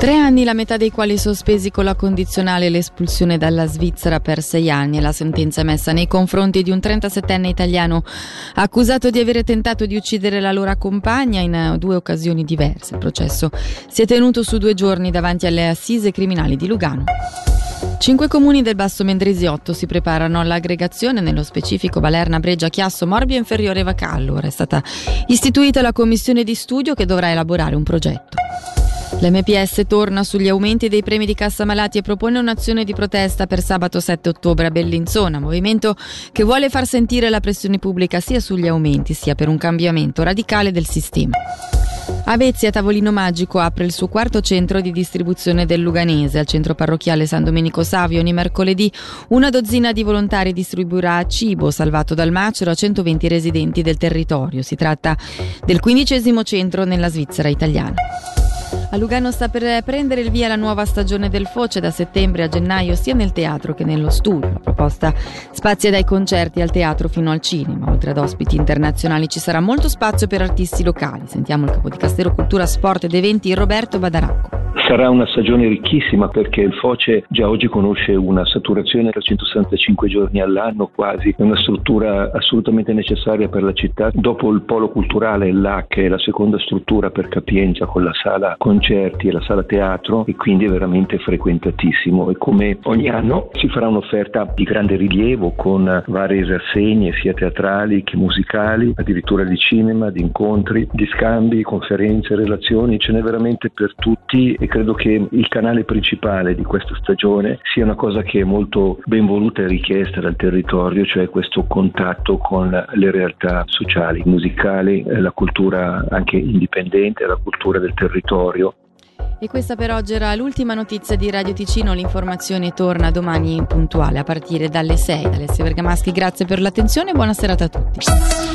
Tre anni, la metà dei quali sospesi con la condizionale l'espulsione dalla Svizzera per sei anni la sentenza emessa nei confronti di un 37enne italiano accusato di avere tentato di uccidere la loro compagna in due occasioni diverse. Il processo si è tenuto su due giorni davanti alle assise criminali di Lugano. Cinque comuni del Basso Mendrisiotto si preparano all'aggregazione, nello specifico Balerna, Breggia, Chiasso, Morbia e Inferiore Vacallo. Ora è stata istituita la commissione di studio che dovrà elaborare un progetto. L'MPS torna sugli aumenti dei premi di cassa malati e propone un'azione di protesta per sabato 7 ottobre a Bellinzona, movimento che vuole far sentire la pressione pubblica sia sugli aumenti sia per un cambiamento radicale del sistema. Avezia Tavolino Magico apre il suo quarto centro di distribuzione del Luganese. Al centro parrocchiale San Domenico Savio ogni mercoledì una dozzina di volontari distribuirà cibo salvato dal macero a 120 residenti del territorio. Si tratta del quindicesimo centro nella Svizzera italiana. A Lugano sta per prendere il via la nuova stagione del Foce da settembre a gennaio sia nel teatro che nello studio. La proposta spazia dai concerti al teatro fino al cinema. Oltre ad ospiti internazionali ci sarà molto spazio per artisti locali. Sentiamo il capo di Castero Cultura, Sport ed Eventi Roberto Badaracco. Sarà una stagione ricchissima perché il Foce già oggi conosce una saturazione da 165 giorni all'anno quasi, è una struttura assolutamente necessaria per la città. Dopo il polo culturale là che è la seconda struttura per capienza con la sala concerti e la sala teatro e quindi è veramente frequentatissimo. E come ogni anno si farà un'offerta di grande rilievo con varie rassegne sia teatrali che musicali, addirittura di cinema, di incontri, di scambi, conferenze, relazioni, ce n'è veramente per tutti e credo che il canale principale di questa stagione sia una cosa che è molto ben voluta e richiesta dal territorio, cioè questo contatto con le realtà sociali, musicali, la cultura anche indipendente, la cultura del territorio. E questa per oggi era l'ultima notizia di Radio Ticino, l'informazione torna domani puntuale a partire dalle 6, dalle 6 Bergamaschi. Grazie per l'attenzione e buona serata a tutti.